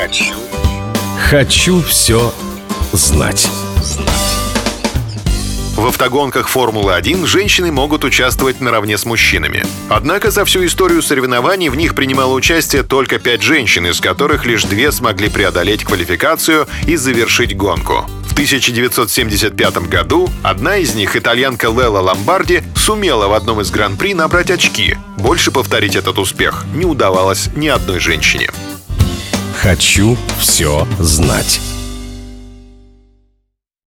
Хочу. Хочу все знать. В автогонках Формулы-1 женщины могут участвовать наравне с мужчинами. Однако за всю историю соревнований в них принимало участие только пять женщин, из которых лишь две смогли преодолеть квалификацию и завершить гонку. В 1975 году одна из них, итальянка Лела Ломбарди, сумела в одном из гран-при набрать очки. Больше повторить этот успех не удавалось ни одной женщине. Хочу все знать.